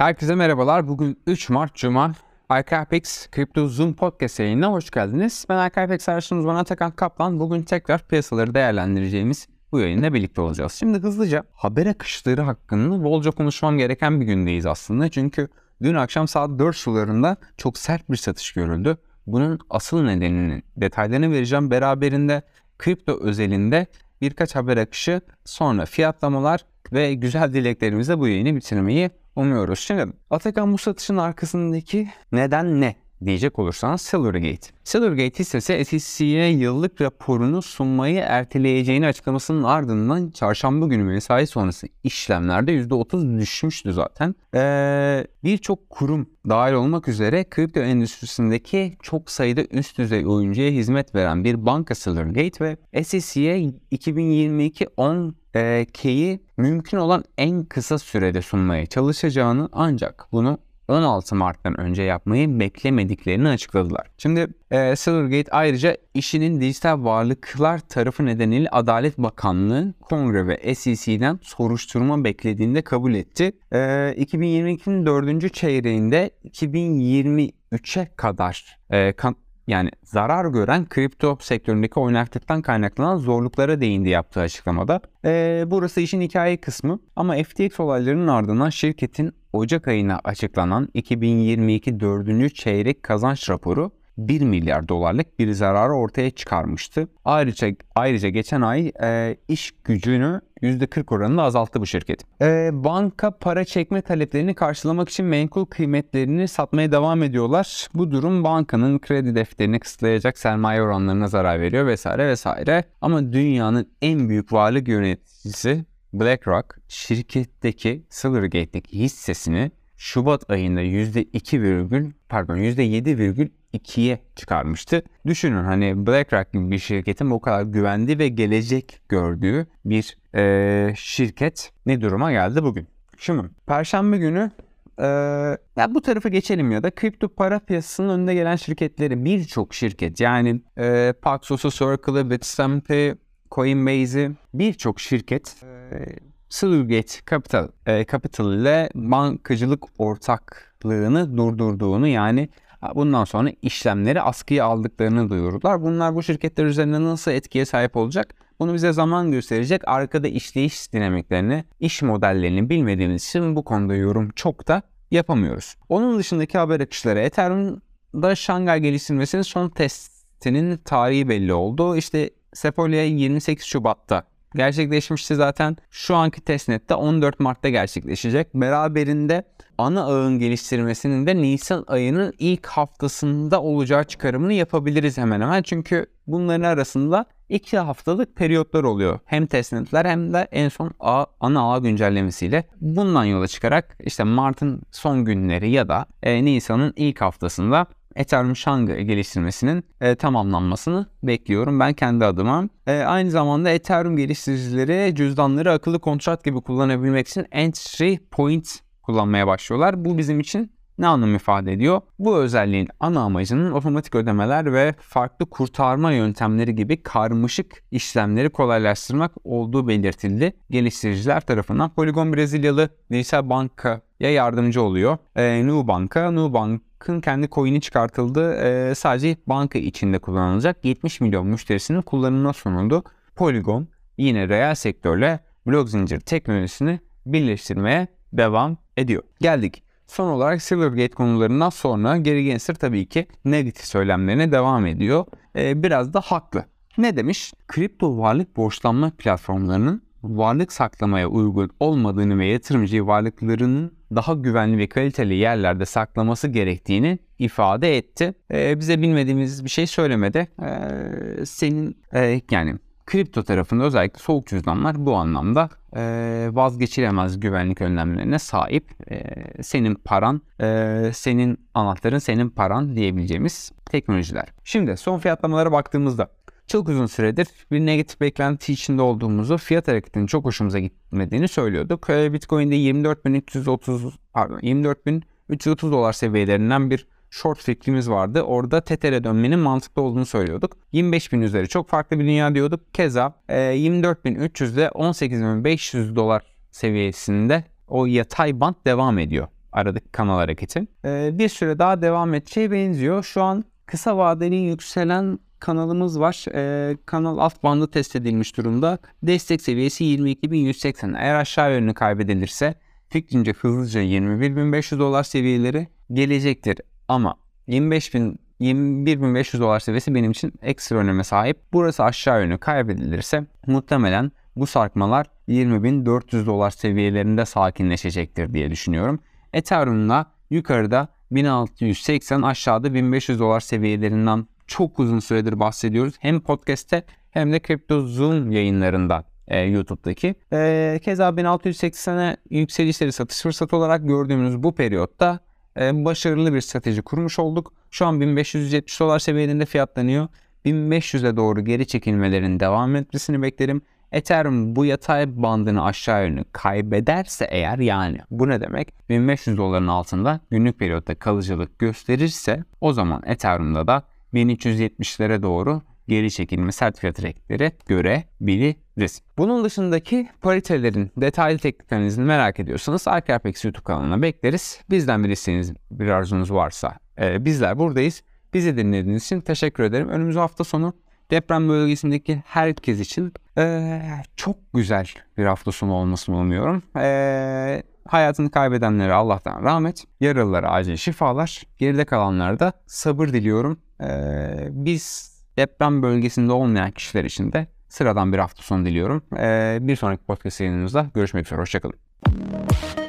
Herkese merhabalar. Bugün 3 Mart Cuma. iCapex Crypto Zoom Podcast yayınına hoş geldiniz. Ben iCapex araştırma uzmanı Atakan Kaplan. Bugün tekrar piyasaları değerlendireceğimiz bu yayında birlikte olacağız. Şimdi hızlıca haber akışları hakkında bolca konuşmam gereken bir gündeyiz aslında. Çünkü dün akşam saat 4 sularında çok sert bir satış görüldü. Bunun asıl nedenini, detaylarını vereceğim. Beraberinde kripto özelinde birkaç haber akışı, sonra fiyatlamalar ve güzel dileklerimizle bu yayını bitirmeyi umuyoruz. Şimdi Atakan bu satışın arkasındaki neden ne? Diyecek olursanız Silvergate. Silvergate hissesi SEC'ye yıllık raporunu sunmayı erteleyeceğini açıklamasının ardından çarşamba günü mesai sonrası işlemlerde %30 düşmüştü zaten. Ee, Birçok kurum dahil olmak üzere kripto endüstrisindeki çok sayıda üst düzey oyuncuya hizmet veren bir banka Silvergate ve SEC'ye 2022 10 e, K'yi mümkün olan en kısa sürede sunmaya çalışacağını ancak bunu 16 Mart'tan önce yapmayı beklemediklerini açıkladılar. Şimdi e, Silvergate ayrıca işinin dijital varlıklar tarafı nedeniyle Adalet Bakanlığı, Kongre ve SEC'den soruşturma beklediğinde kabul etti. E, 2022'nin 4. çeyreğinde 2023'e kadar e, kan yani zarar gören kripto sektöründeki oynaklıktan kaynaklanan zorluklara değindi yaptığı açıklamada. Ee, burası işin hikaye kısmı ama FTX olaylarının ardından şirketin Ocak ayına açıklanan 2022 4. çeyrek kazanç raporu 1 milyar dolarlık bir zararı ortaya çıkarmıştı. Ayrıca ayrıca geçen ay e, iş gücünü %40 oranında azalttı bu şirket. E, banka para çekme taleplerini karşılamak için menkul kıymetlerini satmaya devam ediyorlar. Bu durum bankanın kredi defterini kısıtlayacak sermaye oranlarına zarar veriyor vesaire vesaire. Ama dünyanın en büyük varlık yöneticisi BlackRock şirketteki Silvergate'deki hissesini Şubat ayında %2, pardon %7,2'ye çıkarmıştı. Düşünün hani BlackRock gibi bir şirketin bu kadar güvenli ve gelecek gördüğü bir e, şirket ne duruma geldi bugün? Şimdi Perşembe günü ee, ya bu tarafa geçelim ya da kripto para piyasasının önünde gelen şirketleri birçok şirket yani e, Paxos'u, Circle'ı, Bitstamp'i, Coinbase'i birçok şirket e, Silvergate Capital, e, Capital ile bankacılık ortaklığını durdurduğunu yani bundan sonra işlemleri askıya aldıklarını duyurdular. Bunlar bu şirketler üzerinde nasıl etkiye sahip olacak? Bunu bize zaman gösterecek. Arkada işleyiş dinamiklerini, iş modellerini bilmediğimiz için bu konuda yorum çok da yapamıyoruz. Onun dışındaki haber akışları Ethereum'da Şangay geliştirmesinin son testinin tarihi belli oldu. İşte Sepolia 28 Şubat'ta gerçekleşmişti zaten. Şu anki testnette 14 Mart'ta gerçekleşecek. Beraberinde ana ağın geliştirmesinin de Nisan ayının ilk haftasında olacağı çıkarımını yapabiliriz hemen hemen. Çünkü bunların arasında iki haftalık periyotlar oluyor. Hem testnetler hem de en son ağ, ana ağ güncellemesiyle. Bundan yola çıkarak işte Mart'ın son günleri ya da e, Nisan'ın ilk haftasında Ethereum Shanghai geliştirmesinin e, tamamlanmasını bekliyorum ben kendi adıma. E, aynı zamanda Ethereum geliştiricileri cüzdanları akıllı kontrat gibi kullanabilmek için entry point kullanmaya başlıyorlar. Bu bizim için ne anlam ifade ediyor? Bu özelliğin ana amacının otomatik ödemeler ve farklı kurtarma yöntemleri gibi karmaşık işlemleri kolaylaştırmak olduğu belirtildi. Geliştiriciler tarafından Polygon Brezilyalı Dijital Banka'ya yardımcı oluyor. E, Nubank'a, Nubank'ın kendi coin'i çıkartıldı. E, sadece banka içinde kullanılacak 70 milyon müşterisinin kullanımına sunuldu. Polygon yine reel sektörle blok zincir teknolojisini birleştirmeye devam ediyor. Geldik Son olarak Silvergate konularından sonra Gary Gensler tabii ki negatif söylemlerine devam ediyor. Ee, biraz da haklı. Ne demiş? Kripto varlık borçlanma platformlarının varlık saklamaya uygun olmadığını ve yatırımcı varlıklarının daha güvenli ve kaliteli yerlerde saklaması gerektiğini ifade etti. Ee, bize bilmediğimiz bir şey söylemedi. Ee, senin e, yani kripto tarafında özellikle soğuk cüzdanlar bu anlamda e, vazgeçilemez güvenlik önlemlerine sahip. E, senin paran, e, senin anahtarın, senin paran diyebileceğimiz teknolojiler. Şimdi son fiyatlamalara baktığımızda çok uzun süredir bir negatif beklenti içinde olduğumuzu, fiyat hareketinin çok hoşumuza gitmediğini söylüyorduk. Bitcoin'de 24.330 pardon 24.330 dolar seviyelerinden bir short fikrimiz vardı. Orada Tether'e dönmenin mantıklı olduğunu söylüyorduk. 25 bin üzeri çok farklı bir dünya diyorduk. Keza e, 24.300 ile 18.500 dolar seviyesinde o yatay band devam ediyor. aradaki kanal hareketi. Ee, bir süre daha devam edeceği benziyor. Şu an kısa vadeli yükselen kanalımız var. Ee, kanal alt bandı test edilmiş durumda. Destek seviyesi 22.180. Eğer aşağı yönünü kaybedilirse fikrince hızlıca 21.500 dolar seviyeleri gelecektir. Ama 25.000 21.500 dolar seviyesi benim için ekstra öneme sahip. Burası aşağı yönü kaybedilirse muhtemelen bu sarkmalar 20.400 dolar seviyelerinde sakinleşecektir diye düşünüyorum. Ethereum'la yukarıda 1680 aşağıda 1500 dolar seviyelerinden çok uzun süredir bahsediyoruz. Hem podcast'te hem de Crypto Zoom yayınlarında e, YouTube'daki. E, keza 1680'e yükselişleri satış fırsatı olarak gördüğümüz bu periyotta e, başarılı bir strateji kurmuş olduk. Şu an 1570 dolar seviyelerinde fiyatlanıyor. 1500'e doğru geri çekilmelerin devam etmesini beklerim. Ethereum bu yatay bandını aşağı yönlü kaybederse eğer yani bu ne demek? 1500 doların altında günlük periyotta kalıcılık gösterirse o zaman Ethereum'da da 1370'lere doğru geri çekilme sertifika trackleri görebiliriz. Bunun dışındaki paritelerin detaylı teknik analizini merak ediyorsanız ArcApex YouTube kanalına bekleriz. Bizden bir isteğiniz, bir arzunuz varsa e, bizler buradayız. Bizi dinlediğiniz için teşekkür ederim. Önümüz hafta sonu deprem bölgesindeki herkes için e, çok güzel bir hafta sonu olmasını umuyorum. E, hayatını kaybedenlere Allah'tan rahmet, yaralılara acil şifalar, geride kalanlara da sabır diliyorum. E, biz deprem bölgesinde olmayan kişiler için de sıradan bir hafta sonu diliyorum. E, bir sonraki podcast yayınımızda görüşmek üzere. Hoşçakalın.